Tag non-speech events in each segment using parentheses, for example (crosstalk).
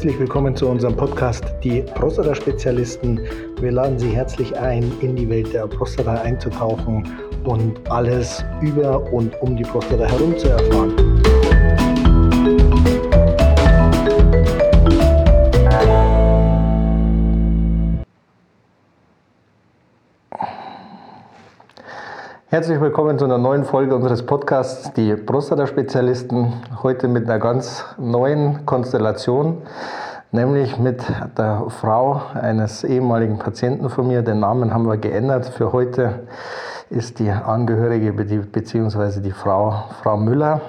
Herzlich willkommen zu unserem Podcast Die Prostata-Spezialisten. Wir laden Sie herzlich ein, in die Welt der Prostata einzutauchen und alles über und um die Prostata herum zu erfahren. Herzlich willkommen zu einer neuen Folge unseres Podcasts Die Prostata-Spezialisten. Heute mit einer ganz neuen Konstellation, nämlich mit der Frau eines ehemaligen Patienten von mir. Den Namen haben wir geändert. Für heute ist die Angehörige bzw. die Frau, Frau Müller.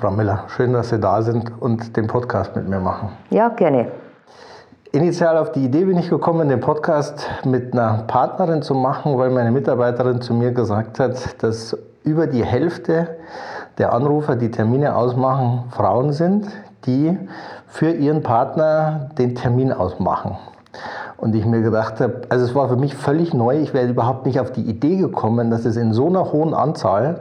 Frau Müller, schön, dass Sie da sind und den Podcast mit mir machen. Ja, gerne. Initial auf die Idee bin ich gekommen, den Podcast mit einer Partnerin zu machen, weil meine Mitarbeiterin zu mir gesagt hat, dass über die Hälfte der Anrufer, die Termine ausmachen, Frauen sind, die für ihren Partner den Termin ausmachen. Und ich mir gedacht habe, also es war für mich völlig neu, ich wäre überhaupt nicht auf die Idee gekommen, dass es in so einer hohen Anzahl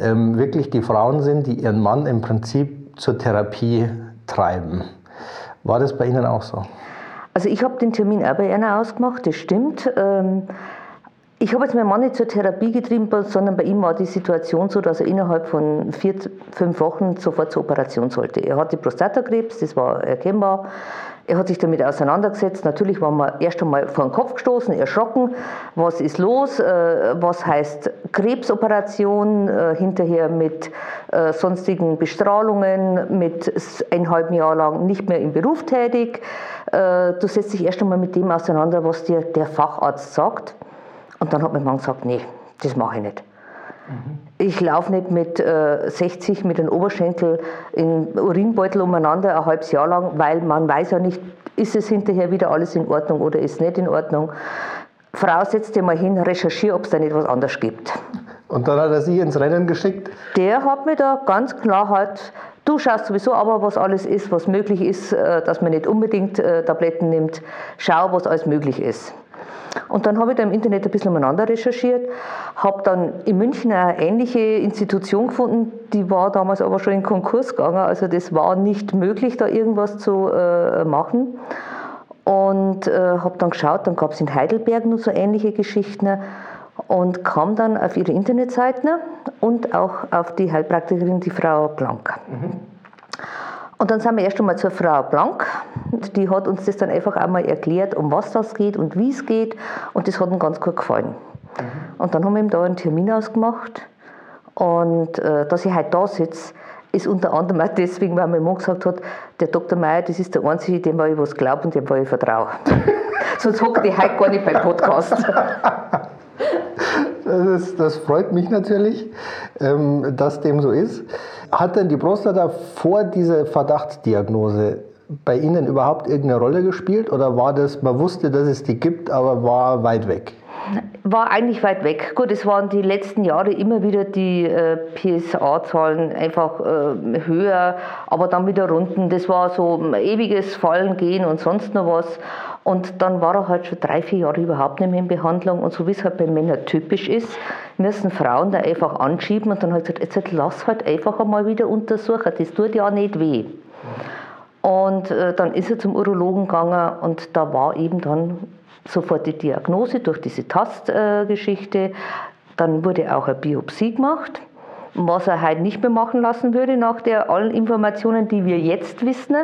ähm, wirklich die Frauen sind, die ihren Mann im Prinzip zur Therapie treiben. War das bei Ihnen auch so? Also ich habe den Termin auch bei einer ausgemacht, das stimmt. Ähm, ich habe jetzt meinen Mann nicht zur Therapie getrieben, sondern bei ihm war die Situation so, dass er innerhalb von vier, fünf Wochen sofort zur Operation sollte. Er hatte Prostatakrebs, das war erkennbar. Er hat sich damit auseinandergesetzt. Natürlich waren wir erst einmal vor den Kopf gestoßen, erschrocken. Was ist los? Äh, was heißt Krebsoperation? Äh, hinterher mit äh, sonstigen Bestrahlungen, mit eineinhalb Jahr lang nicht mehr im Beruf tätig. Du setzt dich erst einmal mit dem auseinander, was dir der Facharzt sagt. Und dann hat mein Mann gesagt, nee, das mache ich nicht. Ich laufe nicht mit äh, 60 mit den Oberschenkel in Urinbeutel umeinander ein halbes Jahr lang, weil man weiß ja nicht, ist es hinterher wieder alles in Ordnung oder ist es nicht in Ordnung. Frau, setz dir mal hin, recherchiere, ob es da nicht was anderes gibt. Und dann hat er Sie ins Rennen geschickt? Der hat mir da ganz klar halt, du schaust sowieso aber, was alles ist, was möglich ist, äh, dass man nicht unbedingt äh, Tabletten nimmt. Schau, was alles möglich ist. Und dann habe ich da im Internet ein bisschen umeinander recherchiert, habe dann in München eine ähnliche Institution gefunden, die war damals aber schon in Konkurs gegangen, also das war nicht möglich, da irgendwas zu äh, machen. Und äh, habe dann geschaut, dann gab es in Heidelberg noch so ähnliche Geschichten und kam dann auf ihre Internetseiten und auch auf die Heilpraktikerin, die Frau Blank. Mhm. Und dann sind wir erst einmal zur Frau Blank. Die hat uns das dann einfach einmal erklärt, um was das geht und wie es geht. Und das hat ihm ganz gut gefallen. Mhm. Und dann haben wir ihm da einen Termin ausgemacht. Und äh, dass ich heute da sitze, ist unter anderem auch deswegen, weil mein Mann gesagt hat, der Dr. Meier, das ist der Einzige, dem ich was glaube und dem ich vertraue. (laughs) Sonst hockt ich heute gar nicht beim Podcast. (laughs) Das, ist, das, freut mich natürlich, ähm, dass dem so ist. Hat denn die Prostata vor dieser Verdachtsdiagnose bei Ihnen überhaupt irgendeine Rolle gespielt oder war das, man wusste, dass es die gibt, aber war weit weg? War eigentlich weit weg. Gut, es waren die letzten Jahre immer wieder die äh, PSA-Zahlen einfach äh, höher, aber dann wieder runden. Das war so ein ewiges Fallen, Gehen und sonst noch was. Und dann war er halt schon drei, vier Jahre überhaupt nicht mehr in Behandlung. Und so wie es halt bei Männern typisch ist, müssen Frauen da einfach anschieben und dann halt gesagt, jetzt lass halt einfach einmal wieder untersuchen. Das tut ja nicht weh. Und äh, dann ist er zum Urologen gegangen und da war eben dann sofort die Diagnose durch diese Tastgeschichte. Dann wurde auch eine Biopsie gemacht, was er halt nicht mehr machen lassen würde nach der allen Informationen, die wir jetzt wissen.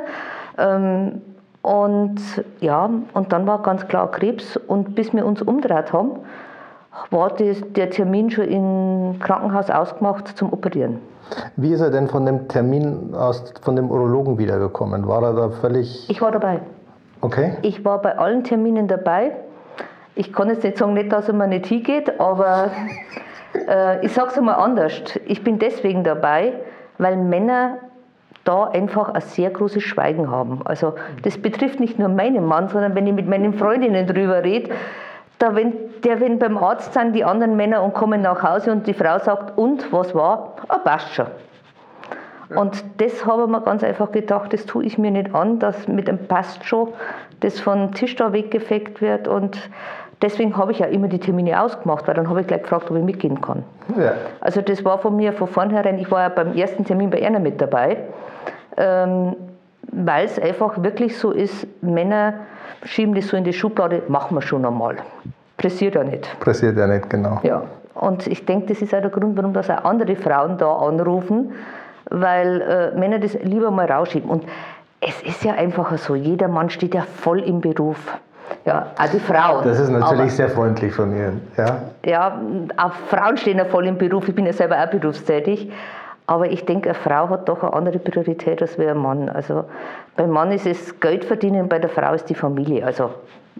Ähm, und ja, und dann war ganz klar Krebs. Und bis wir uns umgedreht haben, war das, der Termin schon im Krankenhaus ausgemacht zum Operieren. Wie ist er denn von dem Termin aus, von dem Urologen wiedergekommen? War er da völlig. Ich war dabei. Okay. Ich war bei allen Terminen dabei. Ich kann jetzt nicht sagen, nicht, dass er mir nicht hingeht, aber äh, ich sage es einmal anders. Ich bin deswegen dabei, weil Männer da einfach ein sehr großes Schweigen haben. Also das betrifft nicht nur meinen Mann, sondern wenn ich mit meinen Freundinnen drüber rede, da wenn, der, wenn beim Arzt sind die anderen Männer und kommen nach Hause und die Frau sagt, und was war? Ah, passt schon. Und das habe ich mir ganz einfach gedacht, das tue ich mir nicht an, dass mit dem Passt schon das vom Tisch da weggefegt wird. Und deswegen habe ich ja immer die Termine ausgemacht, weil dann habe ich gleich gefragt, ob ich mitgehen kann. Ja. Also das war von mir von vornherein, ich war ja beim ersten Termin bei einer mit dabei. Ähm, weil es einfach wirklich so ist, Männer schieben das so in die Schublade, machen wir schon einmal. Pressiert ja nicht. Pressiert ja nicht, genau. Ja. Und ich denke, das ist auch der Grund, warum das auch andere Frauen da anrufen, weil äh, Männer das lieber mal rausschieben. Und es ist ja einfach so, jeder Mann steht ja voll im Beruf. Ja, auch die Frauen. Das ist natürlich Aber, sehr freundlich von Ihnen. Ja. ja, auch Frauen stehen ja voll im Beruf. Ich bin ja selber auch berufstätig. Aber ich denke, eine Frau hat doch eine andere Priorität als ein Mann. Also beim Mann ist es Geld verdienen, bei der Frau ist die Familie. Also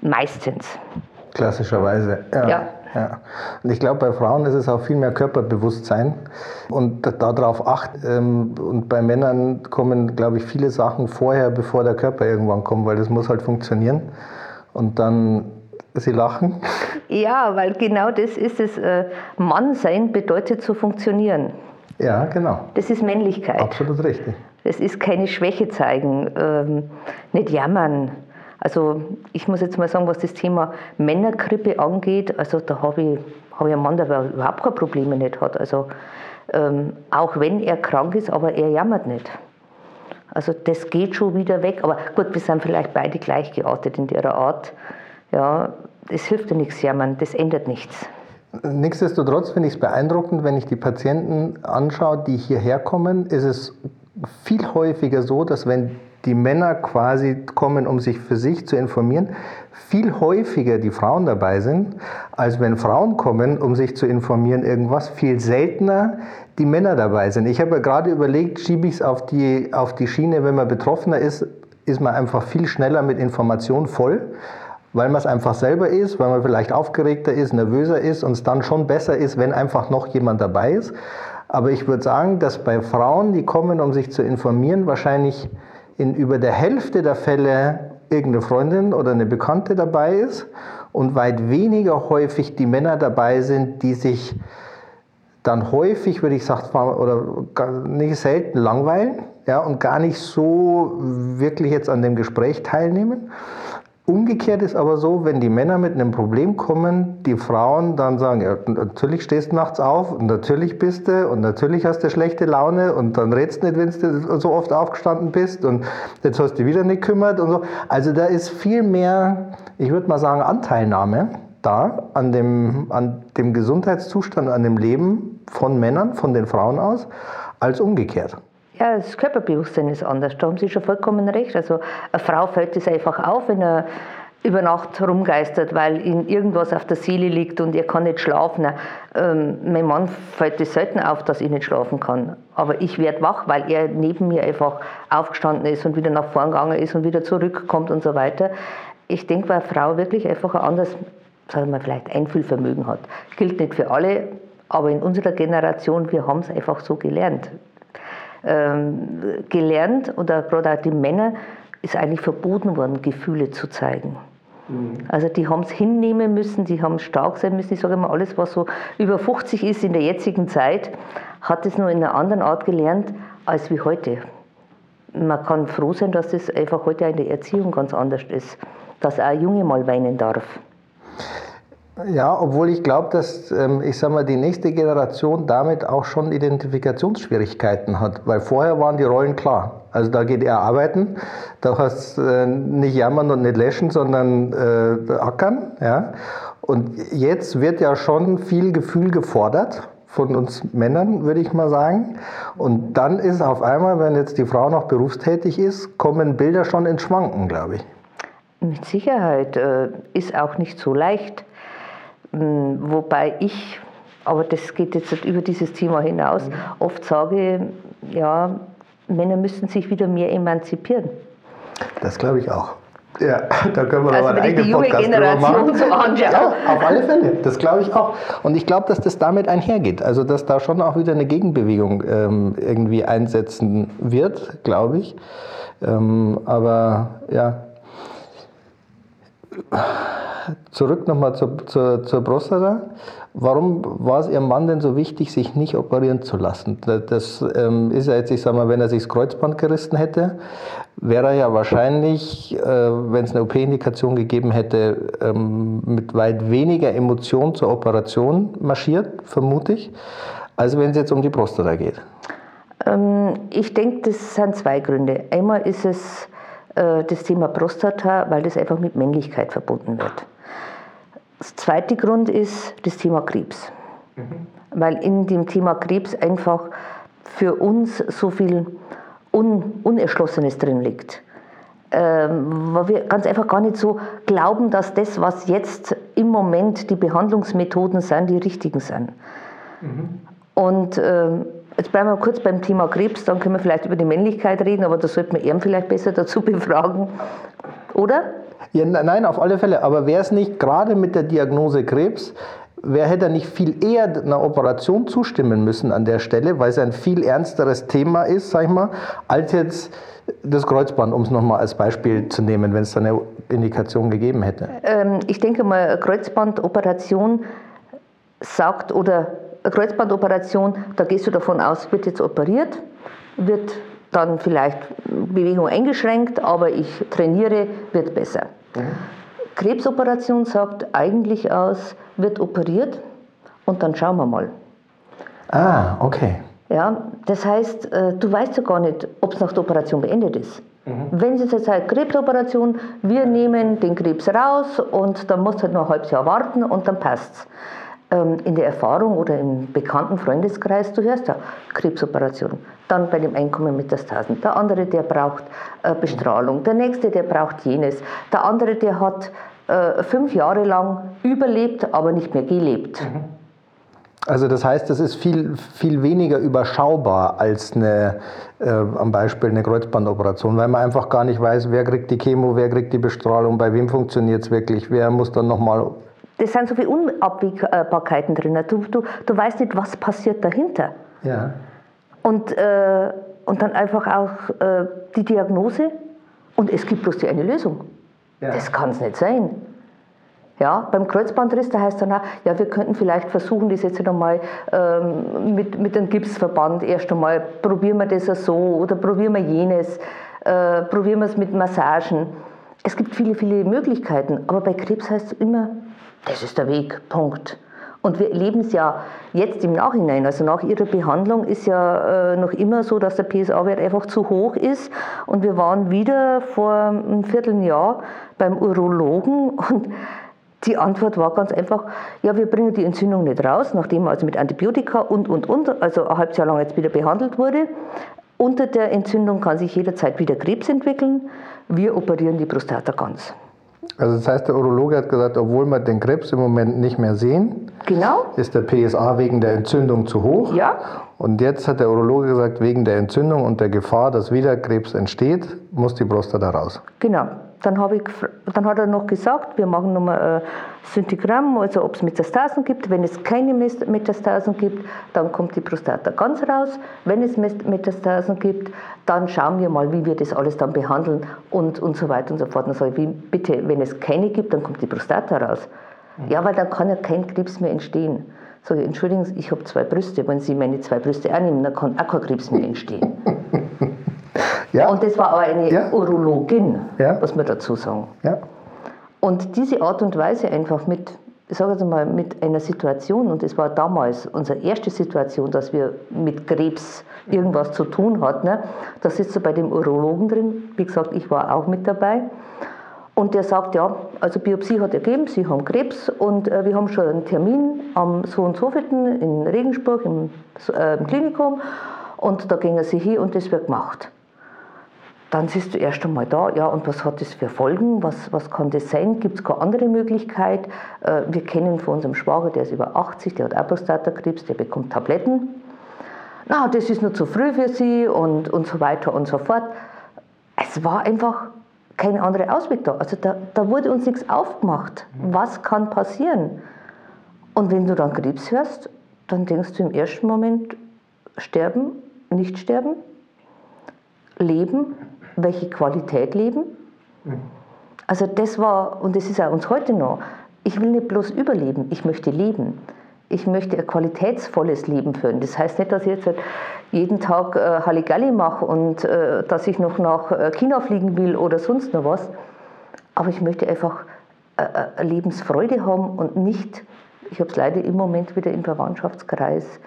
meistens. Klassischerweise, ja. ja. Ja. Und ich glaube, bei Frauen ist es auch viel mehr Körperbewusstsein und darauf acht. Ähm, und bei Männern kommen, glaube ich, viele Sachen vorher, bevor der Körper irgendwann kommt, weil das muss halt funktionieren. Und dann Sie lachen. Ja, weil genau das ist es. Äh, Mannsein bedeutet zu funktionieren. Ja, genau. Das ist Männlichkeit. Absolut richtig. Das ist keine Schwäche zeigen, ähm, nicht jammern. Also ich muss jetzt mal sagen, was das Thema Männergrippe angeht, also da habe ich, hab ich einen Mann, der überhaupt keine Probleme nicht hat. Also ähm, auch wenn er krank ist, aber er jammert nicht. Also das geht schon wieder weg. Aber gut, wir sind vielleicht beide gleich geartet in ihrer Art. Ja, es hilft ja nichts jammern, das ändert nichts. Nichtsdestotrotz finde ich es beeindruckend, wenn ich die Patienten anschaue, die hierher kommen, ist es viel häufiger so, dass wenn die Männer quasi kommen, um sich für sich zu informieren, viel häufiger die Frauen dabei sind, als wenn Frauen kommen, um sich zu informieren, irgendwas, viel seltener die Männer dabei sind. Ich habe ja gerade überlegt, schiebe ich es auf die, auf die Schiene, wenn man Betroffener ist, ist man einfach viel schneller mit Informationen voll, weil man es einfach selber ist, weil man vielleicht aufgeregter ist, nervöser ist und es dann schon besser ist, wenn einfach noch jemand dabei ist. Aber ich würde sagen, dass bei Frauen, die kommen, um sich zu informieren, wahrscheinlich in über der Hälfte der Fälle irgendeine Freundin oder eine Bekannte dabei ist und weit weniger häufig die Männer dabei sind, die sich dann häufig, würde ich sagen, oder nicht selten langweilen ja, und gar nicht so wirklich jetzt an dem Gespräch teilnehmen. Umgekehrt ist aber so, wenn die Männer mit einem Problem kommen, die Frauen dann sagen, ja, natürlich stehst du nachts auf und natürlich bist du und natürlich hast du schlechte Laune und dann redst du nicht, wenn du so oft aufgestanden bist und jetzt hast du dich wieder nicht gekümmert und so. Also da ist viel mehr, ich würde mal sagen, Anteilnahme da an dem, an dem Gesundheitszustand, an dem Leben von Männern, von den Frauen aus, als umgekehrt. Ja, das Körperbewusstsein ist anders. Da haben Sie schon vollkommen recht. Also eine Frau fällt es einfach auf, wenn er über Nacht rumgeistert, weil ihm irgendwas auf der Seele liegt und er kann nicht schlafen. Ähm, mein Mann fällt es selten auf, dass ich nicht schlafen kann. Aber ich werde wach, weil er neben mir einfach aufgestanden ist und wieder nach vorn gegangen ist und wieder zurückkommt und so weiter. Ich denke, weil eine Frau wirklich einfach ein anderes, sagen wir vielleicht Einfühlvermögen hat. Gilt nicht für alle, aber in unserer Generation, wir haben es einfach so gelernt ähm, gelernt, oder gerade auch die Männer, ist eigentlich verboten worden, Gefühle zu zeigen. Mhm. Also die haben es hinnehmen müssen, die haben stark sein müssen. Ich sage immer, alles, was so über 50 ist in der jetzigen Zeit, hat es nur in einer anderen Art gelernt als wie heute. Man kann froh sein, dass es einfach heute in der Erziehung ganz anders ist, dass auch ein Junge mal weinen darf. Ja, obwohl ich glaube, dass ähm, ich sag mal, die nächste Generation damit auch schon Identifikationsschwierigkeiten hat, weil vorher waren die Rollen klar. Also da geht er arbeiten, da hast äh, nicht jammern und nicht läschen, sondern äh, ackern. Ja? Und jetzt wird ja schon viel Gefühl gefordert von uns Männern, würde ich mal sagen. Und dann ist auf einmal, wenn jetzt die Frau noch berufstätig ist, kommen Bilder schon ins Schwanken, glaube ich. Mit Sicherheit äh, ist auch nicht so leicht wobei ich, aber das geht jetzt über dieses Thema hinaus, mhm. oft sage, ja, Männer müssen sich wieder mehr emanzipieren. Das glaube ich auch. Ja, da können wir also aber einen eigenen die junge Podcast Generation so anschauen. Ja, auf alle Fälle. Das glaube ich auch. Und ich glaube, dass das damit einhergeht. Also, dass da schon auch wieder eine Gegenbewegung ähm, irgendwie einsetzen wird, glaube ich. Ähm, aber ja, zurück nochmal zur, zur, zur Prostata. Warum war es Ihrem Mann denn so wichtig, sich nicht operieren zu lassen? Das ähm, ist ja jetzt, ich sag mal, wenn er sich das Kreuzband gerissen hätte, wäre er ja wahrscheinlich, äh, wenn es eine OP-Indikation gegeben hätte, ähm, mit weit weniger Emotion zur Operation marschiert, vermute ich, als wenn es jetzt um die Prostata geht. Ähm, ich denke, das sind zwei Gründe. Einmal ist es äh, das Thema Prostata, weil das einfach mit Männlichkeit verbunden wird. Der zweite Grund ist das Thema Krebs. Mhm. Weil in dem Thema Krebs einfach für uns so viel Un Unerschlossenes drin liegt. Ähm, weil wir ganz einfach gar nicht so glauben, dass das, was jetzt im Moment die Behandlungsmethoden sind, die richtigen sind. Mhm. Und ähm, Jetzt bleiben wir kurz beim Thema Krebs, dann können wir vielleicht über die Männlichkeit reden, aber da sollte man ihn vielleicht besser dazu (laughs) befragen, oder? Ja, nein, auf alle Fälle. Aber wäre es nicht gerade mit der Diagnose Krebs, wer hätte nicht viel eher einer Operation zustimmen müssen an der Stelle, weil es ein viel ernsteres Thema ist, sag ich mal, als jetzt das Kreuzband, um es nochmal als Beispiel zu nehmen, wenn es da eine Indikation gegeben hätte? Ähm, ich denke mal, Kreuzbandoperation sagt oder Kreuzbandoperation, da gehst du davon aus, wird jetzt operiert, wird dann vielleicht Bewegung eingeschränkt, aber ich trainiere, wird besser. Mhm. Krebsoperation sagt eigentlich aus, wird operiert und dann schauen wir mal. Ah, okay. Ja, das heißt, äh, du weißt ja gar nicht, ob es nach der Operation beendet ist. Mhm. Wenn Sie jetzt sagt, Krebsoperation, wir nehmen den Krebs raus und dann musst du halt noch ein halbes Jahr warten und dann passt's. Ähm, in der Erfahrung oder im bekannten Freundeskreis, du hörst ja Krebsoperation, dann bei dem Einkommen Metastasen. Der andere, der braucht äh, Bestrahlung, der nächste, der braucht jenes. Der andere, der hat äh, fünf Jahre lang überlebt, aber nicht mehr gelebt. Mhm. Also das heißt, es ist viel, viel weniger überschaubar als eine, äh, am Beispiel eine Kreuzbandoperation, weil man einfach gar nicht weiß, wer kriegt die Chemo, wer kriegt die Bestrahlung, bei wem funktioniert es wirklich, wer muss dann nochmal das sind so viele Unabwägbarkeiten drin. Du, du, du weißt nicht, was passiert dahinter. Ja. Und, äh, und dann einfach auch äh, die Diagnose und es gibt bloß die eine Lösung. Ja. Das kann es nicht sein. Ja, beim Kreuzbandriss, da heißt dann auch, ja, wir könnten vielleicht versuchen, das jetzt einmal ähm, mit, mit einem Gipsverband erst einmal, probieren wir das so oder probieren wir jenes, äh, probieren wir es mit Massagen. Es gibt viele, viele Möglichkeiten, aber bei Krebs heißt es immer, das ist der Weg, Punkt. Und wir erleben es ja jetzt im Nachhinein. Also nach ihrer Behandlung ist ja äh, noch immer so, dass der PSA-Wert einfach zu hoch ist. Und wir waren wieder vor einem Vierteljahr beim Urologen und die Antwort war ganz einfach, ja, wir bringen die Entzündung nicht raus, nachdem also mit Antibiotika und, und, und, also ein halbes Jahr lang jetzt wieder behandelt wurde. Unter der Entzündung kann sich jederzeit wieder Krebs entwickeln. Wir operieren die Prostata ganz. Also das heißt, der Urologe hat gesagt, obwohl wir den Krebs im Moment nicht mehr sehen, genau. ist der PSA wegen der Entzündung zu hoch. Ja. Und jetzt hat der Urologe gesagt, wegen der Entzündung und der Gefahr, dass wieder Krebs entsteht, muss die Prostata raus. Genau. Dann, ich, dann hat er noch gesagt, wir machen nochmal ein äh, Syntigramm, also ob es Metastasen gibt. Wenn es keine Metastasen gibt, dann kommt die Prostata ganz raus. Wenn es Metastasen gibt, dann schauen wir mal, wie wir das alles dann behandeln und, und so weiter und so fort. Dann sage ich, wie, bitte, wenn es keine gibt, dann kommt die Prostata raus. Ja, weil dann kann ja kein Krebs mehr entstehen. Sage ich, entschuldigen Sie, ich habe zwei Brüste. Wenn Sie meine zwei Brüste annehmen, dann kann auch kein Krebs mehr entstehen. (laughs) Ja. Und das war aber eine ja. Urologin, ja. muss man dazu sagen. Ja. Und diese Art und Weise einfach mit, ich sage jetzt mal, mit einer Situation, und das war damals unsere erste Situation, dass wir mit Krebs irgendwas zu tun hatten, ne? da sitzt du bei dem Urologen drin, wie gesagt, ich war auch mit dabei. Und der sagt, ja, also Biopsie hat ergeben, Sie haben Krebs und äh, wir haben schon einen Termin am so und so in Regensburg im, äh, im Klinikum und da gingen Sie hin und das wird gemacht. Dann siehst du erst einmal da, ja, und was hat das für Folgen? Was, was kann das sein? Gibt es keine andere Möglichkeit? Äh, wir kennen von unserem Schwager, der ist über 80, der hat auch der bekommt Tabletten. Na, das ist nur zu früh für sie und, und so weiter und so fort. Es war einfach kein anderer Ausweg da. Also da, da wurde uns nichts aufgemacht. Was kann passieren? Und wenn du dann Krebs hörst, dann denkst du im ersten Moment, sterben, nicht sterben, leben, welche Qualität leben. Also das war, und das ist auch uns heute noch, ich will nicht bloß überleben, ich möchte leben. Ich möchte ein qualitätsvolles Leben führen. Das heißt nicht, dass ich jetzt jeden Tag äh, Halligalli mache und äh, dass ich noch nach äh, China fliegen will oder sonst noch was. Aber ich möchte einfach äh, äh Lebensfreude haben und nicht, ich habe es leider im Moment wieder im Verwandtschaftskreis,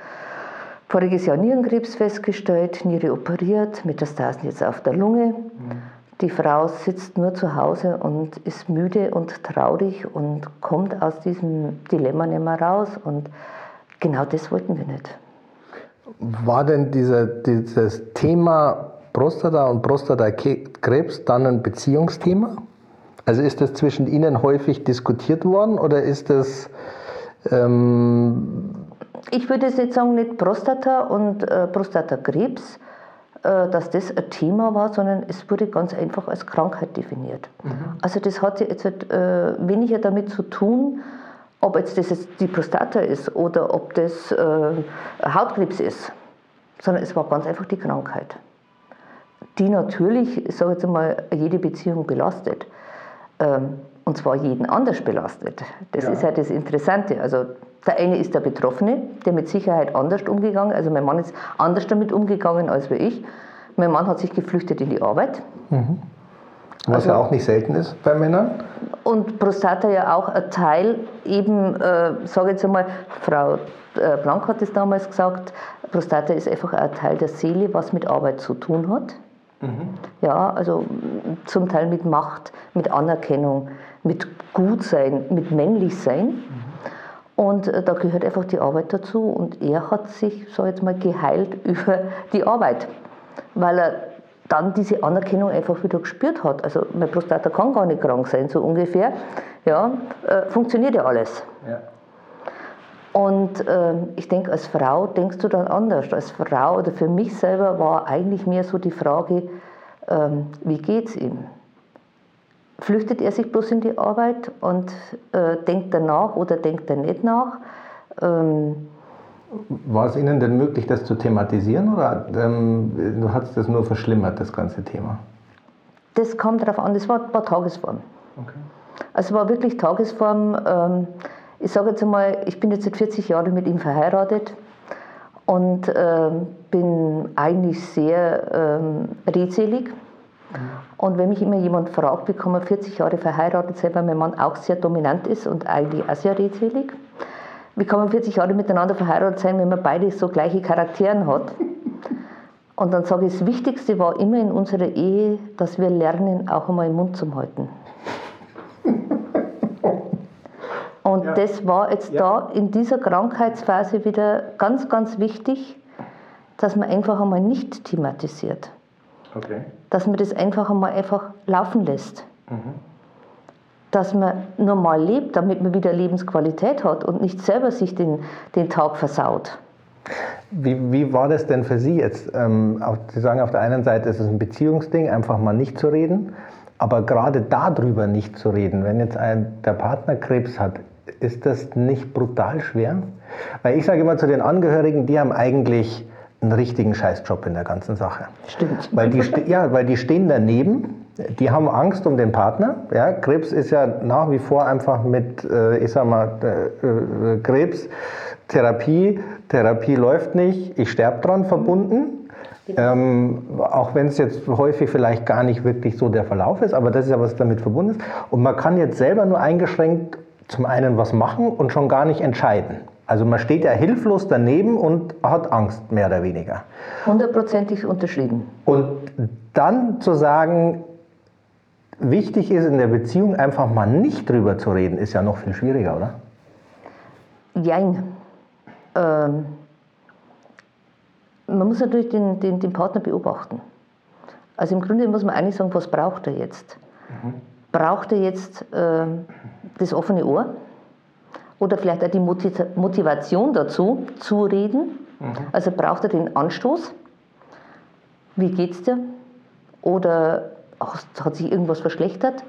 voriges Jahr Nierenkrebs festgestellt, Niere operiert, Metastasen jetzt auf der Lunge. Mhm. Die Frau sitzt nur zu Hause und ist müde und traurig und kommt aus diesem Dilemma nicht mehr raus. Und genau das wollten wir nicht. War denn dieser, dieses Thema Prostata und Prostatakrebs dann ein Beziehungsthema? Also ist das zwischen Ihnen häufig diskutiert worden oder ist das ähm ich würde jetzt nicht sagen, nicht Prostata und äh, Prostatakrebs, äh, dass das ein Thema war, sondern es wurde ganz einfach als Krankheit definiert. Mhm. Also das hat jetzt äh, weniger damit zu tun, ob jetzt das jetzt die Prostata ist oder ob das äh, Hautkrebs ist, sondern es war ganz einfach die Krankheit, die natürlich, ich sage jetzt mal, jede Beziehung belastet. Ähm, und zwar jeden anders belastet. Das ja. ist ja das Interessante. Also der eine ist der Betroffene, der mit Sicherheit anders umgegangen, also mein Mann ist anders damit umgegangen als ich. Mein Mann hat sich geflüchtet in die Arbeit. Mhm. Was also, ja auch nicht selten ist bei Männern. Und Prostata ja auch ein Teil, eben, äh, sage jetzt einmal, Frau äh, Blank hat es damals gesagt, Prostata ist einfach ein Teil der Seele, was mit Arbeit zu tun hat. Mhm. Ja, also zum Teil mit Macht, mit Anerkennung, mit Gutsein, mit Männlichsein. Mhm. Und äh, da gehört einfach die Arbeit dazu. Und er hat sich, so jetzt mal, geheilt (laughs) über die Arbeit, weil er dann diese Anerkennung einfach wieder gespürt hat. Also mein Prostata kann gar nicht krank sein, so ungefähr. Ja, äh, funktioniert ja alles. Ja. Und äh, ich denke, als Frau denkst du dann anders. Als Frau oder für mich selber war eigentlich mehr so die Frage, ähm, wie geht es ihm? Flüchtet er sich bloß in die Arbeit und äh, denkt danach oder denkt er nicht nach? Ähm, war es Ihnen denn möglich, das zu thematisieren oder ähm, hat es das nur verschlimmert, das ganze Thema? Das kam darauf an, das war, war Tagesform. Okay. Also es war wirklich Tagesform. Ähm, ich sage jetzt einmal, ich bin jetzt seit 40 Jahren mit ihm verheiratet und äh, bin eigentlich sehr ähm, redselig. Und wenn mich immer jemand fragt, wie kann man 40 Jahre verheiratet sein, weil mein Mann auch sehr dominant ist und eigentlich auch sehr redselig, wie kann man 40 Jahre miteinander verheiratet sein, wenn man beide so gleiche Charakteren hat? Und dann sage ich, das Wichtigste war immer in unserer Ehe, dass wir lernen, auch einmal den Mund zu halten. Und ja. das war jetzt ja. da in dieser Krankheitsphase wieder ganz, ganz wichtig, dass man einfach einmal nicht thematisiert. Okay. Dass man das einfach einmal einfach laufen lässt. Mhm. Dass man normal lebt, damit man wieder Lebensqualität hat und nicht selber sich den, den Tag versaut. Wie, wie war das denn für Sie jetzt? Ähm, auf, Sie sagen auf der einen Seite, es ist ein Beziehungsding, einfach mal nicht zu reden. Aber gerade darüber nicht zu reden, wenn jetzt ein, der Partner Krebs hat, ist das nicht brutal schwer? Weil ich sage immer zu den Angehörigen, die haben eigentlich einen richtigen Scheißjob in der ganzen Sache. Stimmt. Weil die, ja, weil die stehen daneben, die haben Angst um den Partner. Ja, Krebs ist ja nach wie vor einfach mit, äh, ich sag mal, äh, äh, Krebs, Therapie, Therapie läuft nicht, ich sterbe dran verbunden. Genau. Ähm, auch wenn es jetzt häufig vielleicht gar nicht wirklich so der Verlauf ist, aber das ist ja was damit verbunden ist. Und man kann jetzt selber nur eingeschränkt zum einen was machen und schon gar nicht entscheiden. Also man steht ja hilflos daneben und hat Angst, mehr oder weniger. Hundertprozentig unterschrieben. Und dann zu sagen, wichtig ist in der Beziehung einfach mal nicht drüber zu reden, ist ja noch viel schwieriger, oder? Jein. Ähm, man muss natürlich den, den, den Partner beobachten. Also im Grunde muss man eigentlich sagen, was braucht er jetzt? Mhm. Braucht er jetzt äh, das offene Ohr oder vielleicht auch die Motivation dazu, zu reden. Mhm. Also braucht er den Anstoß. Wie geht's dir? Oder ach, hat sich irgendwas verschlechtert?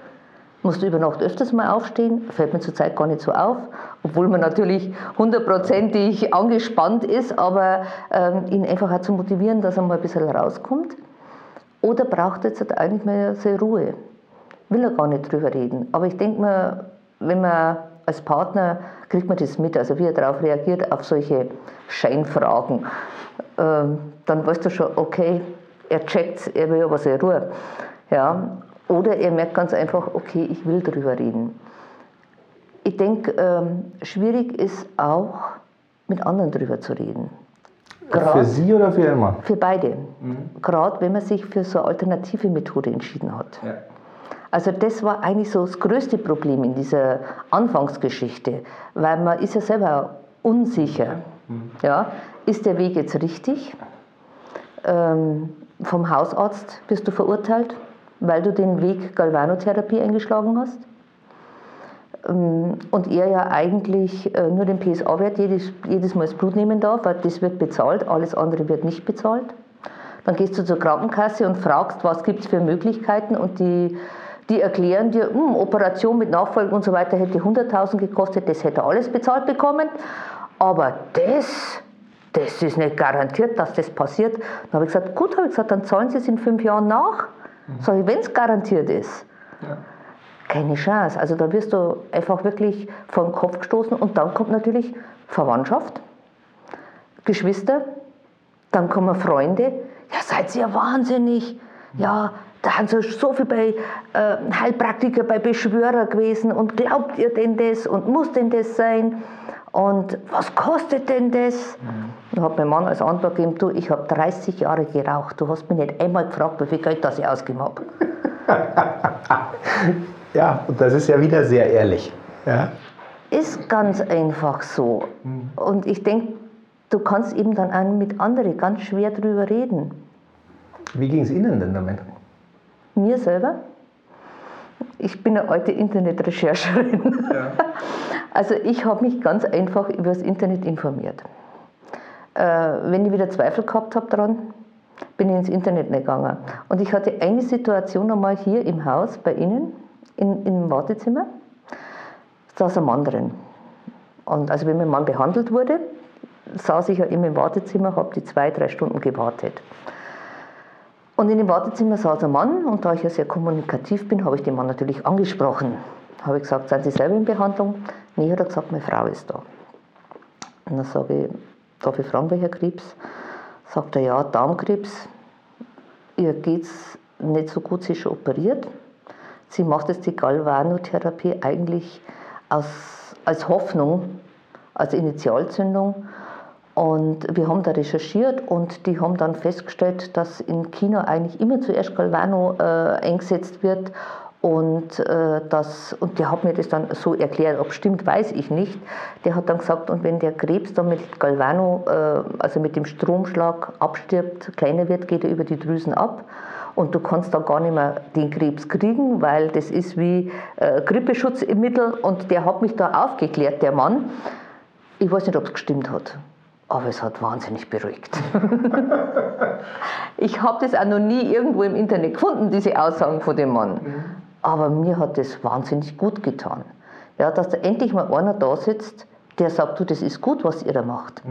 Musst du über Nacht öfters mal aufstehen? Fällt mir zurzeit gar nicht so auf, obwohl man natürlich hundertprozentig angespannt ist, aber ähm, ihn einfach auch zu motivieren, dass er mal ein bisschen rauskommt. Oder braucht er jetzt eigentlich mal seine Ruhe? Will er gar nicht drüber reden. Aber ich denke mir, wenn man als Partner kriegt man das mit, also wie er darauf reagiert, auf solche Scheinfragen, ähm, dann weißt du schon, okay, er checkt, er will aber seine Ruhe. Ja? Oder er merkt ganz einfach, okay, ich will darüber reden. Ich denke, ähm, schwierig ist auch, mit anderen darüber zu reden. Grad, für Sie oder für Mann? Für beide. Gerade wenn man sich für so eine alternative Methode entschieden hat. Ja. Also das war eigentlich so das größte Problem in dieser Anfangsgeschichte, weil man ist ja selber unsicher. Ja, ist der Weg jetzt richtig? Ähm, vom Hausarzt wirst du verurteilt, weil du den Weg Galvanotherapie eingeschlagen hast. Ähm, und er ja eigentlich äh, nur den PSA-Wert jedes, jedes Mal das Blut nehmen darf, weil das wird bezahlt, alles andere wird nicht bezahlt. Dann gehst du zur Krankenkasse und fragst, was gibt es für Möglichkeiten und die, die erklären dir, hm, Operation mit Nachfolge und so weiter hätte 100.000 gekostet, das hätte er alles bezahlt bekommen. Aber das, das ist nicht garantiert, dass das passiert. Dann habe ich gesagt, gut, habe ich gesagt, dann zahlen Sie es in fünf Jahren nach. Ich, wenn es garantiert ist. Ja. Keine Chance. Also da wirst du einfach wirklich vor den Kopf gestoßen und dann kommt natürlich Verwandtschaft, Geschwister, dann kommen Freunde. Ja, seid ihr wahnsinnig? Ja, da haben sie so viel bei äh, Heilpraktiker, bei Beschwörer gewesen und glaubt ihr denn das und muss denn das sein? Und was kostet denn das? Da hat mein Mann als Antwort gegeben, du, ich habe 30 Jahre geraucht, du hast mich nicht einmal gefragt, wie viel Geld das ich ausgegeben habe. (laughs) Ja, und das ist ja wieder sehr ehrlich. Ja. Ist ganz einfach so. Und ich denke, du kannst eben dann auch mit anderen ganz schwer drüber reden. Wie ging es Ihnen denn damit? Mir selber? Ich bin eine alte Internetrechercherin. (laughs) Also ich habe mich ganz einfach über das Internet informiert. Äh, wenn ich wieder Zweifel gehabt habe daran, bin ich ins Internet gegangen. Und ich hatte eine Situation einmal hier im Haus bei Ihnen, in, im Wartezimmer, da saß ein Mann drin. Und also wenn mein Mann behandelt wurde, saß ich ja immer im Wartezimmer, habe die zwei, drei Stunden gewartet. Und in dem Wartezimmer saß ein Mann und da ich ja sehr kommunikativ bin, habe ich den Mann natürlich angesprochen. Habe ich gesagt, sind Sie selber in Behandlung? Nee, hat er gesagt, meine Frau ist da. Und dann sage ich, darf ich fragen, welcher Krebs? Sagt er, ja, Darmkrebs. Ihr geht es nicht so gut, sie ist schon operiert. Sie macht jetzt die Galvanotherapie eigentlich aus, als Hoffnung, als Initialzündung. Und wir haben da recherchiert und die haben dann festgestellt, dass in China eigentlich immer zuerst Galvano äh, eingesetzt wird. Und, äh, das, und der hat mir das dann so erklärt, ob stimmt, weiß ich nicht. Der hat dann gesagt, und wenn der Krebs dann mit Galvano, äh, also mit dem Stromschlag abstirbt, kleiner wird, geht er über die Drüsen ab. Und du kannst dann gar nicht mehr den Krebs kriegen, weil das ist wie äh, Grippeschutzmittel. Und der hat mich da aufgeklärt, der Mann. Ich weiß nicht, ob es gestimmt hat. Aber es hat wahnsinnig beruhigt. (laughs) ich habe das auch noch nie irgendwo im Internet gefunden, diese Aussagen von dem Mann. Aber mir hat das wahnsinnig gut getan. Ja, dass da endlich mal einer da sitzt, der sagt, du, das ist gut, was ihr da macht.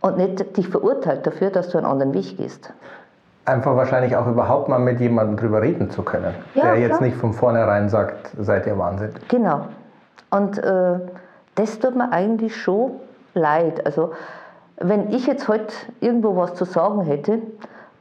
Und nicht dich verurteilt dafür, dass du einen anderen Weg gehst. Einfach wahrscheinlich auch überhaupt mal mit jemandem drüber reden zu können, Ja, der jetzt klar. nicht von vornherein sagt, seid ihr Wahnsinn. Genau. Und äh, das tut mir eigentlich schon leid. Also, wenn ich jetzt heute irgendwo was zu sagen hätte,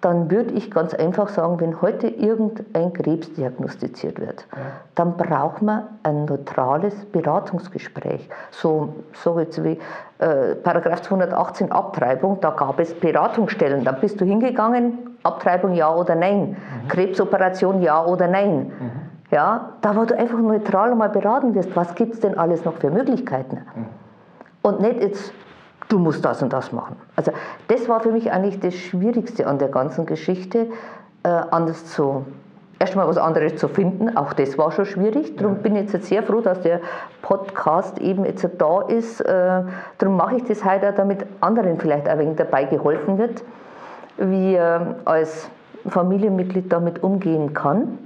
dann würde ich ganz einfach sagen, wenn heute irgendein Krebs diagnostiziert wird, dann braucht man ein neutrales Beratungsgespräch. So, so jetzt wie äh, Paragraph 218 Abtreibung, da gab es Beratungsstellen. Da bist du hingegangen, Abtreibung ja oder nein, Krebsoperation ja oder nein. Ja, da wo du einfach neutral mal beraten wirst, was gibt es denn alles noch für Möglichkeiten? Und nicht jetzt, du musst das und das machen. Also das war für mich eigentlich das Schwierigste an der ganzen Geschichte, äh, anders zu, erstmal was anderes zu finden, auch das war schon schwierig. Darum bin ich jetzt sehr froh, dass der Podcast eben jetzt da ist. Äh, darum mache ich das heute auch, damit anderen vielleicht ein wenig dabei geholfen wird, wie er als Familienmitglied damit umgehen kann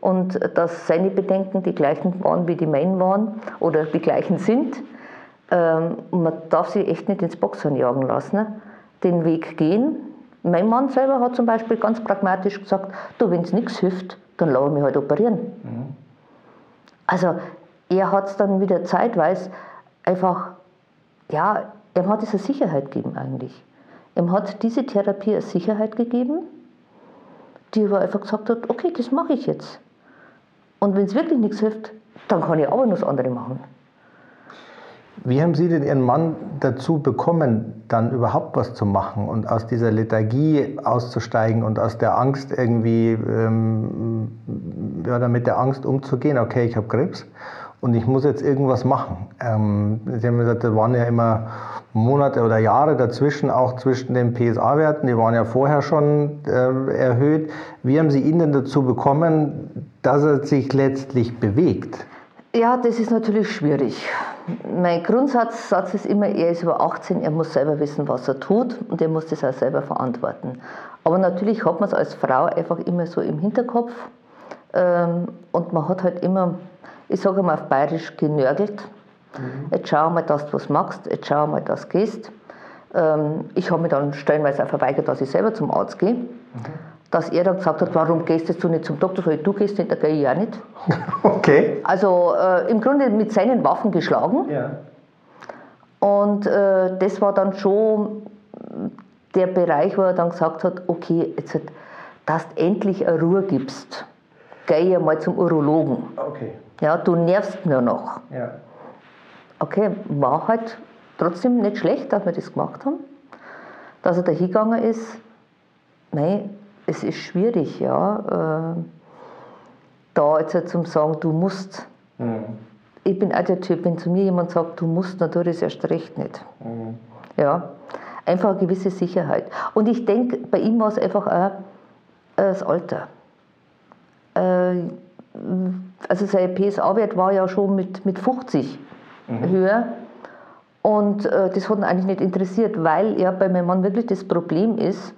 und dass seine Bedenken die gleichen waren, wie die meinen waren oder die gleichen sind. Ähm, man darf sich echt nicht ins Boxhorn jagen lassen, ne? den Weg gehen. Mein Mann selber hat zum Beispiel ganz pragmatisch gesagt, du, wenn es nichts hilft, dann lasse ich mich halt operieren. Also er hat es dann wieder zeitweise einfach, ja, er hat es eine Sicherheit gegeben eigentlich. Ihm hat diese Therapie eine Sicherheit gegeben, die aber einfach gesagt hat, okay, das mache ich jetzt. Und wenn es wirklich nichts hilft, dann kann ich aber noch das andere machen. Wie haben Sie denn Ihren Mann dazu bekommen, dann überhaupt was zu machen und aus dieser Lethargie auszusteigen und aus der Angst irgendwie, ähm, ja, damit der Angst umzugehen, okay, ich habe Krebs und ich muss jetzt irgendwas machen. Ähm, Sie haben gesagt, da waren ja immer Monate oder Jahre dazwischen, auch zwischen den PSA-Werten, die waren ja vorher schon äh, erhöht. Wie haben Sie ihn denn dazu bekommen, dass er sich letztlich bewegt? Ja, das ist natürlich schwierig. Mein Grundsatz Satz ist immer, er ist über 18, er muss selber wissen, was er tut und er muss das auch selber verantworten. Aber natürlich hat man es als Frau einfach immer so im Hinterkopf ähm, und man hat halt immer, ich sage mal auf Bayerisch, genörgelt. Mhm. Jetzt schau mal, dass du was machst, jetzt schau mal, dass du gehst. Ähm, ich habe mich dann stellenweise auch verweigert, dass ich selber zum Arzt gehe. Mhm dass er dann gesagt hat, warum gehst du nicht zum Doktor? Sag du gehst nicht, da gehe ich auch nicht. (laughs) Okay. Also äh, im Grunde mit seinen Waffen geschlagen. Ja. Und äh, das war dann schon der Bereich, wo er dann gesagt hat, okay, jetzt, dass du endlich eine Ruhe gibst, gehe ich mal zum Urologen. Okay. Ja, du nervst mir noch. Ja. Okay, war halt trotzdem nicht schlecht, dass wir das gemacht haben. Dass er da hingegangen ist, nein, es ist schwierig, ja, äh, da jetzt zum sagen, du musst. Mhm. Ich bin auch der Typ, wenn zu mir jemand sagt, du musst, dann tue ich das erst recht nicht. Mhm. Ja, einfach eine gewisse Sicherheit. Und ich denke, bei ihm war es einfach auch das Alter. Äh, also sein PSA-Wert war ja schon mit, mit 50 mhm. höher. Und äh, das hat ihn eigentlich nicht interessiert, weil ja bei meinem Mann wirklich das Problem ist,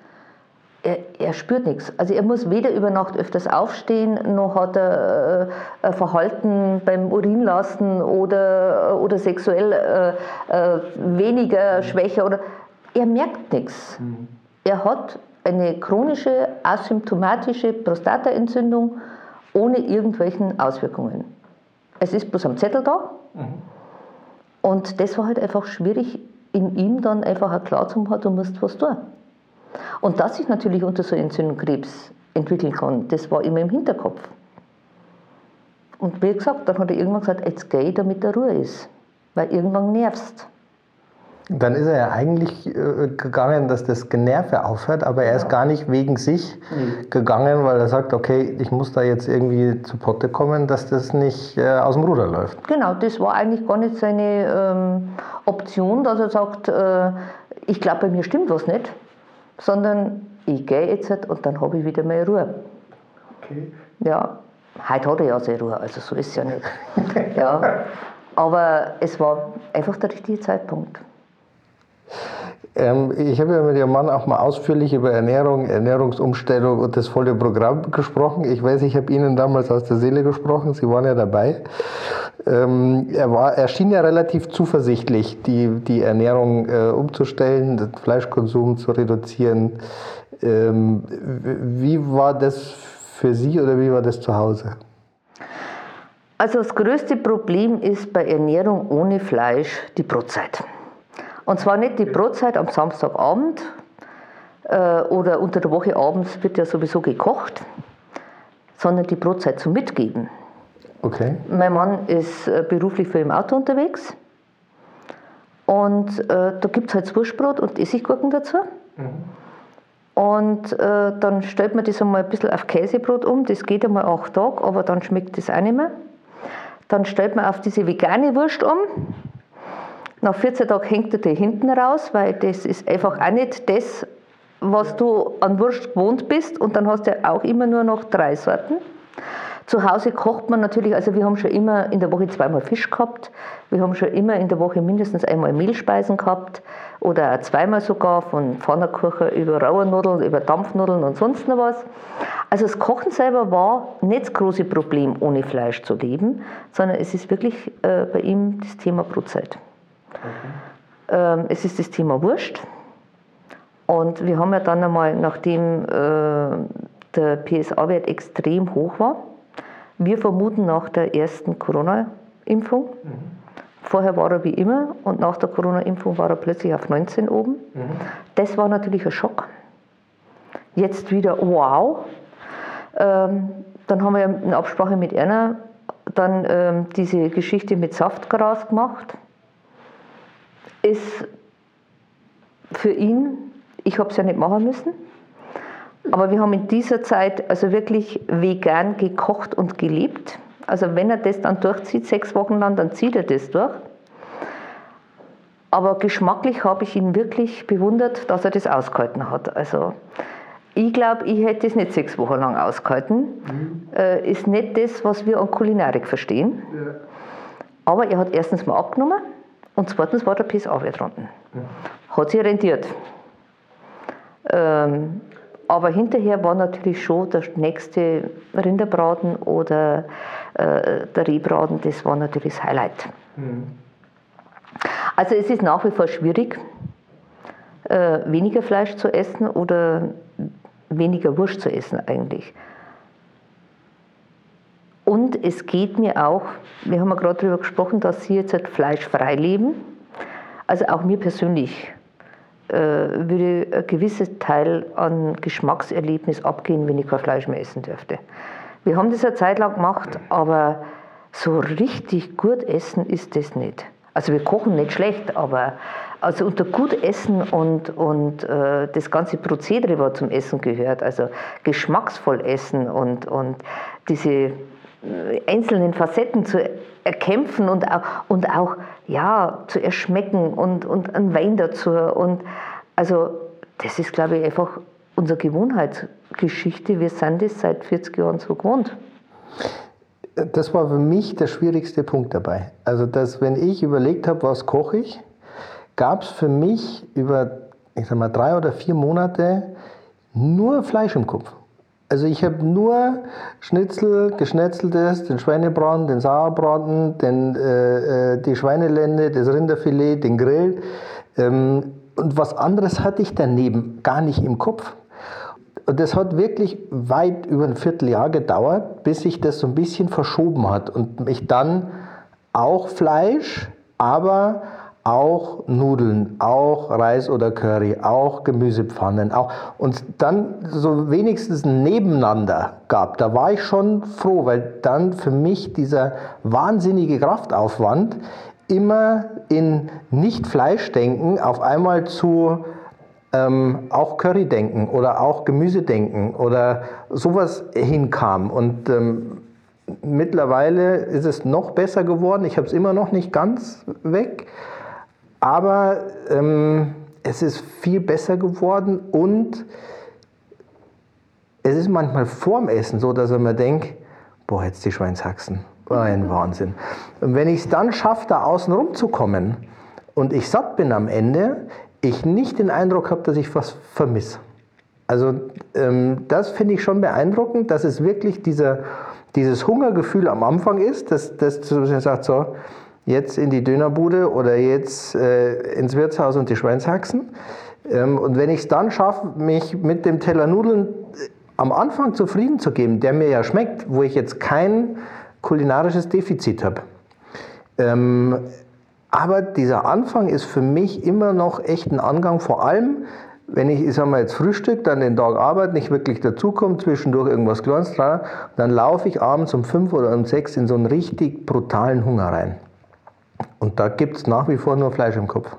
er, er, spürt nichts. Also er muss weder über Nacht öfters aufstehen, noch hat er äh, ein Verhalten beim Urinlassen oder, oder sexuell äh, äh, weniger mhm. schwächer. Oder, er merkt nichts. Mhm. Er hat eine chronische asymptomatische Prostataentzündung ohne irgendwelchen Auswirkungen. Es ist bloß am Zettel da. Mhm. Und das war halt einfach schwierig, in ihm dann einfach klar zu machen, du musst was tun. Und dass sich natürlich unter so Entzündung Krebs entwickeln kann, das war immer im Hinterkopf. Und wie gesagt, dann hat er irgendwann gesagt, jetzt ich, damit er Ruhe ist. Weil irgendwann nervst. Dann ist er ja eigentlich äh, gegangen, dass das Generve aufhört, aber er ist gar nicht wegen sich mhm. gegangen, weil er sagt, okay, ich muss da jetzt irgendwie zu Potte kommen, dass das nicht äh, aus dem Ruder läuft. Genau, das war eigentlich gar nicht seine ähm, Option, dass er sagt, äh, ich glaube, bei mir stimmt was nicht sondern ich gehe jetzt halt und dann habe ich wieder meine Ruhe. Okay. Ja, heute hat er ja seine Ruhe, also so ist es ja nicht. (laughs) ja, aber es war einfach der richtige Zeitpunkt. Ähm, ich habe ja mit Ihrem Mann auch mal ausführlich über Ernährung, Ernährungsumstellung und das volle Programm gesprochen. Ich weiß, ich habe Ihnen damals aus der Seele gesprochen, Sie waren ja dabei. Ähm, er, war, er schien ja relativ zuversichtlich, die, die Ernährung äh, umzustellen, den Fleischkonsum zu reduzieren. Ähm, wie war das für Sie oder wie war das zu Hause? Also das größte Problem ist bei Ernährung ohne Fleisch die Brotzeit. Und zwar nicht die Brotzeit am Samstagabend äh, oder unter der Woche abends wird ja sowieso gekocht, sondern die Brotzeit zum Mitgeben. Okay. Mein Mann ist äh, beruflich für im Auto unterwegs. Und äh, da gibt es halt Wurstbrot und Essiggurken dazu. Mhm. Und äh, dann stellt man das einmal ein bisschen auf Käsebrot um. Das geht einmal acht Tage, aber dann schmeckt das auch nicht mehr. Dann stellt man auf diese vegane Wurst um. Nach 14 Tagen hängt er die hinten raus, weil das ist einfach auch nicht das, was du an Wurst gewohnt bist. Und dann hast du ja auch immer nur noch drei Sorten. Zu Hause kocht man natürlich, also wir haben schon immer in der Woche zweimal Fisch gehabt, wir haben schon immer in der Woche mindestens einmal Mehlspeisen gehabt oder zweimal sogar von Pfannkuchen über Rauernudeln, über Dampfnudeln und sonst noch was. Also das Kochen selber war nicht das große Problem, ohne Fleisch zu leben, sondern es ist wirklich äh, bei ihm das Thema Brotzeit. Okay. Ähm, es ist das Thema Wurst. Und wir haben ja dann einmal, nachdem äh, der PSA-Wert extrem hoch war, wir vermuten nach der ersten Corona-Impfung. Mhm. Vorher war er wie immer und nach der Corona-Impfung war er plötzlich auf 19 oben. Mhm. Das war natürlich ein Schock. Jetzt wieder, wow. Ähm, dann haben wir in Absprache mit Erna dann ähm, diese Geschichte mit Saftgras gemacht. Ist für ihn, ich habe es ja nicht machen müssen, aber wir haben in dieser Zeit also wirklich vegan gekocht und gelebt. Also wenn er das dann durchzieht, sechs Wochen lang, dann zieht er das durch. Aber geschmacklich habe ich ihn wirklich bewundert, dass er das ausgehalten hat. Also ich glaube, ich hätte es nicht sechs Wochen lang ausgehalten. Mhm. Äh, ist nicht das, was wir an Kulinarik verstehen. Ja. Aber er hat erstens mal abgenommen und zweitens war der PSA-Wert unten. Ja. Hat sich rentiert. Ähm, aber hinterher war natürlich schon der nächste Rinderbraten oder äh, der Rehbraten, das war natürlich das Highlight. Mhm. Also es ist nach wie vor schwierig, äh, weniger Fleisch zu essen oder weniger Wurst zu essen eigentlich. Und es geht mir auch, wir haben ja gerade darüber gesprochen, dass Sie jetzt halt fleischfrei leben. Also auch mir persönlich äh, würde ein gewisser Teil an Geschmackserlebnis abgehen, wenn ich kein Fleisch mehr essen dürfte. Wir haben das eine Zeit lang gemacht, aber so richtig gut essen ist das nicht. Also wir kochen nicht schlecht, aber also unter gut Essen und, und äh, das ganze Prozedere, was zum Essen gehört, also geschmacksvoll essen und, und diese einzelnen Facetten zu erkämpfen und auch, und auch ja, zu erschmecken und, und ein Wein dazu. Und also das ist, glaube ich, einfach unsere Gewohnheitsgeschichte. Wir sind das seit 40 Jahren so gewohnt. Das war für mich der schwierigste Punkt dabei. Also, dass wenn ich überlegt habe, was koche ich, gab es für mich über, ich sag mal, drei oder vier Monate nur Fleisch im Kopf. Also ich habe nur Schnitzel, Geschnetzeltes, den Schweinebraten, den Sauerbraten, den, äh, äh, die Schweinelende, das Rinderfilet, den Grill. Ähm, und was anderes hatte ich daneben gar nicht im Kopf. Und das hat wirklich weit über ein Vierteljahr gedauert, bis sich das so ein bisschen verschoben hat und mich dann auch Fleisch, aber auch Nudeln, auch Reis oder Curry, auch Gemüsepfannen, auch und dann so wenigstens nebeneinander gab. Da war ich schon froh, weil dann für mich dieser wahnsinnige Kraftaufwand immer in nicht Fleisch denken auf einmal zu ähm, auch Curry denken oder auch Gemüse denken oder sowas hinkam und ähm, Mittlerweile ist es noch besser geworden. Ich habe es immer noch nicht ganz weg. Aber ähm, es ist viel besser geworden und es ist manchmal vorm Essen so, dass ich mir denke, boah, jetzt die Schweinshaxen, ein Wahnsinn. Und wenn ich es dann schaffe, da außen rumzukommen und ich satt bin am Ende, ich nicht den Eindruck habe, dass ich was vermisse. Also ähm, das finde ich schon beeindruckend, dass es wirklich dieser, dieses Hungergefühl am Anfang ist, dass, dass du sagst so, jetzt in die Dönerbude oder jetzt äh, ins Wirtshaus und die Schweinshaxen. Ähm, und wenn ich es dann schaffe, mich mit dem Teller Nudeln äh, am Anfang zufrieden zu geben, der mir ja schmeckt, wo ich jetzt kein kulinarisches Defizit habe. Ähm, aber dieser Anfang ist für mich immer noch echt ein Angang, vor allem wenn ich, ich sag mal, jetzt Frühstück, dann den Tag Arbeit nicht wirklich dazukomme, zwischendurch irgendwas Kleines dran, dann laufe ich abends um fünf oder um sechs in so einen richtig brutalen Hunger rein. Und da gibt es nach wie vor nur Fleisch im Kopf.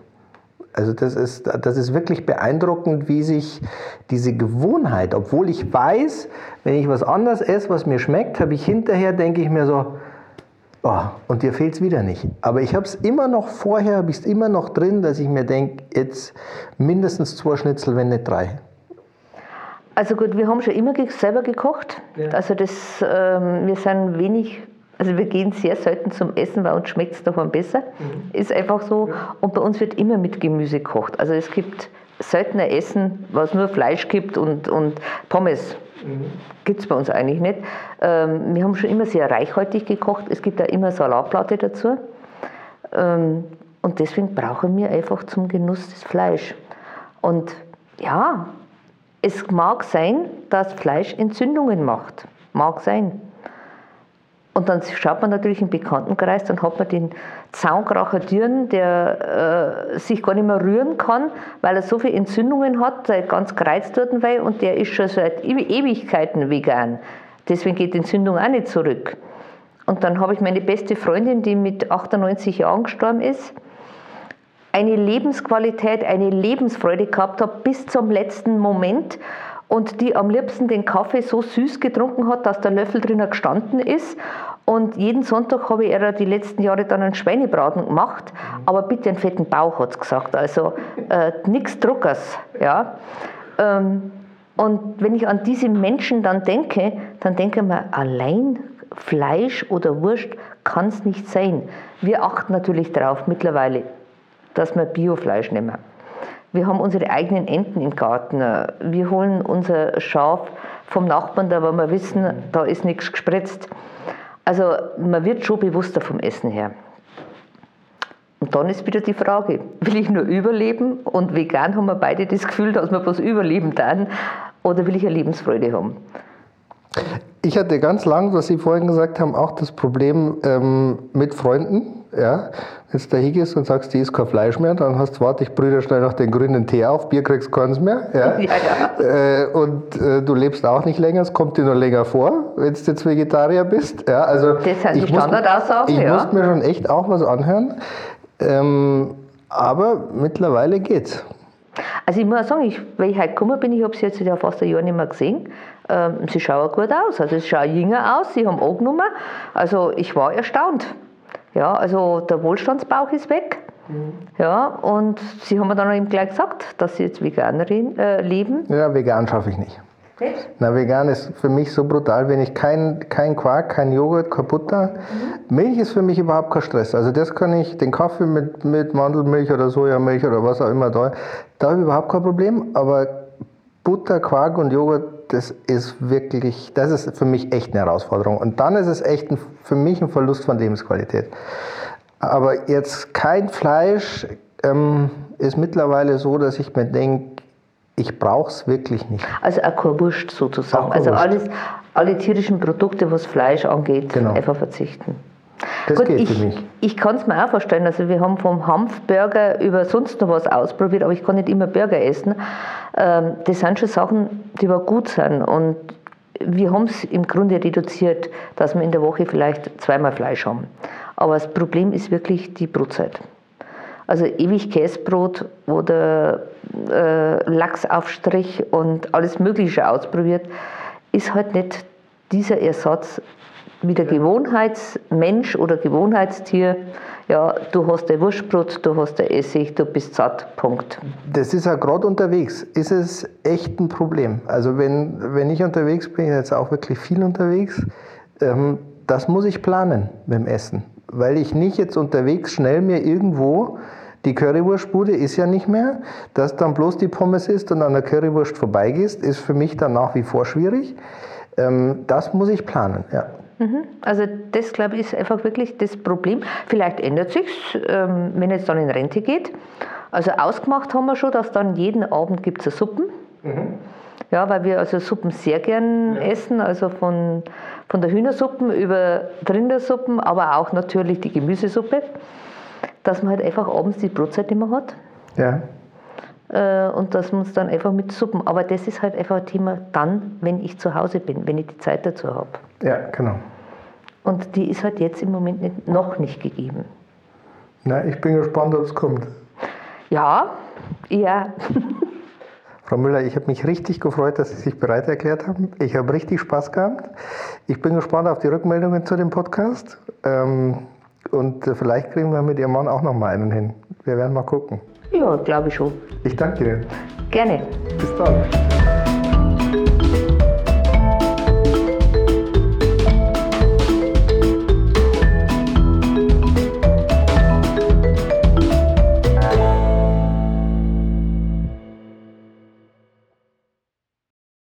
Also das ist, das ist wirklich beeindruckend, wie sich diese Gewohnheit, obwohl ich weiß, wenn ich was anderes esse, was mir schmeckt, habe ich hinterher, denke ich mir so, oh, und dir fehlt es wieder nicht. Aber ich habe es immer noch vorher, habe ich es immer noch drin, dass ich mir denke, jetzt mindestens zwei Schnitzel, wenn nicht drei. Also gut, wir haben schon immer selber gekocht. Ja. Also das, ähm, wir sind wenig also wir gehen sehr selten zum Essen, weil uns schmeckt es davon besser. Mhm. Ist einfach so. Ja. Und bei uns wird immer mit Gemüse gekocht. Also es gibt seltener Essen, was nur Fleisch gibt und, und Pommes. Mhm. Gibt es bei uns eigentlich nicht. Ähm, wir haben schon immer sehr reichhaltig gekocht. Es gibt da immer Salatplatte dazu. Ähm, und deswegen brauchen wir einfach zum Genuss das Fleisch. Und ja, es mag sein, dass Fleisch Entzündungen macht. Mag sein. Und dann schaut man natürlich im Bekanntenkreis, dann hat man den Zaunkracher Dirn, der äh, sich gar nicht mehr rühren kann, weil er so viele Entzündungen hat, der ganz gereizt dort weil und der ist schon seit Ewigkeiten vegan. Deswegen geht die Entzündung auch nicht zurück. Und dann habe ich meine beste Freundin, die mit 98 Jahren gestorben ist. eine Lebensqualität, eine Lebensfreude gehabt habe bis zum letzten Moment und die am liebsten den Kaffee so süß getrunken hat, dass der Löffel drinnen gestanden ist. Und jeden Sonntag habe ich ihr die letzten Jahre dann einen Schweinebraten gemacht, aber bitte einen fetten Bauch, hat sie gesagt. Also äh, nichts Druckers. Ja. Ähm, und wenn ich an diese Menschen dann denke, dann denke ich mir, allein Fleisch oder Wurst kann es nicht sein. Wir achten natürlich darauf mittlerweile, dass wir Biofleisch nehmen. Wir haben unsere eigenen Enten im Garten. Wir holen unser Schaf vom Nachbarn, da wir wissen, da ist nichts gespritzt. Also man wird schon bewusster vom Essen her. Und dann ist wieder die Frage, will ich nur überleben und vegan haben wir beide das Gefühl, dass wir bloß überleben dann oder will ich eine Lebensfreude haben? Ich hatte ganz lang, was Sie vorhin gesagt haben, auch das Problem ähm, mit Freunden. Ja, wenn du da hingehst und sagst, die isst kein Fleisch mehr, dann hast du, warte, ich brühe schnell noch den grünen Tee auf, Bier kriegst du keins mehr. Ja. (laughs) ja, ja. Äh, und äh, du lebst auch nicht länger, es kommt dir nur länger vor, wenn du jetzt Vegetarier bist. Ja, also das sind die Standardaussagen, Ich ja. muss mir schon echt auch was anhören. Ähm, aber mittlerweile geht's. Also ich muss sagen, ich, wenn ich heute gekommen bin, ich habe sie jetzt ja fast ein Jahr nicht mehr gesehen, ähm, sie schauen gut aus. Also sie schauen jünger aus, sie haben angenommen. Also ich war erstaunt. Ja, also der Wohlstandsbauch ist weg. Mhm. Ja, und sie haben mir dann eben gleich gesagt, dass sie jetzt Veganerin äh, leben. Ja, vegan schaffe ich nicht. Nicht? Na, vegan ist für mich so brutal, wenn ich kein, kein Quark, kein Joghurt, kein Butter. Mhm. Milch ist für mich überhaupt kein Stress. Also das kann ich, den Kaffee mit, mit Mandelmilch oder Sojamilch oder was auch immer da, da habe ich überhaupt kein Problem. Aber Butter, Quark und Joghurt, das ist wirklich, das ist für mich echt eine Herausforderung. Und dann ist es echt ein, für mich ein Verlust von Lebensqualität. Aber jetzt kein Fleisch ähm, ist mittlerweile so, dass ich mir denke, ich brauche es wirklich nicht. Also auch keine Wurst sozusagen. Auch also alles, alle tierischen Produkte, was Fleisch angeht, genau. einfach verzichten. Das Gut, geht ich, für mich. Ich kann es mir auch vorstellen. Also wir haben vom Hanfburger über sonst noch was ausprobiert, aber ich kann nicht immer Burger essen. Ähm, das sind schon Sachen, die aber gut sind. Und wir haben es im Grunde reduziert, dass wir in der Woche vielleicht zweimal Fleisch haben. Aber das Problem ist wirklich die Brotzeit. Also ewig Käsebrot oder äh, Lachsaufstrich und alles Mögliche ausprobiert, ist halt nicht dieser Ersatz wie der Gewohnheitsmensch oder Gewohnheitstier. Ja, du hast ein Wurstbrot, du hast ein Essig, du bist satt, Punkt. Das ist ja gerade unterwegs, ist es echt ein Problem. Also wenn, wenn ich unterwegs bin, jetzt auch wirklich viel unterwegs, ähm, das muss ich planen mit dem Essen. Weil ich nicht jetzt unterwegs schnell mir irgendwo die Currywurstbude ist ja nicht mehr. Dass dann bloß die Pommes ist und an der Currywurst vorbeigehst, ist für mich dann nach wie vor schwierig. Ähm, das muss ich planen, ja. Mhm. Also das, glaube ich, ist einfach wirklich das Problem. Vielleicht ändert sich ähm, wenn es dann in Rente geht. Also ausgemacht haben wir schon, dass dann jeden Abend gibt es Suppen. Mhm. Ja, weil wir also Suppen sehr gern ja. essen, also von, von der Hühnersuppen über Rindersuppen, aber auch natürlich die Gemüsesuppe dass man halt einfach abends die Brotzeit mehr hat. Ja. Äh, und dass man es dann einfach mit Suppen. Aber das ist halt einfach ein Thema dann, wenn ich zu Hause bin, wenn ich die Zeit dazu habe. Ja, genau. Und die ist halt jetzt im Moment nicht, noch nicht gegeben. Na, ich bin gespannt, ob es kommt. Ja, ja. Frau Müller, ich habe mich richtig gefreut, dass Sie sich bereit erklärt haben. Ich habe richtig Spaß gehabt. Ich bin gespannt auf die Rückmeldungen zu dem Podcast. Ähm, und vielleicht kriegen wir mit Ihrem Mann auch noch mal einen hin. Wir werden mal gucken. Ja, glaube ich schon. Ich danke Ihnen. Gerne. Bis dann.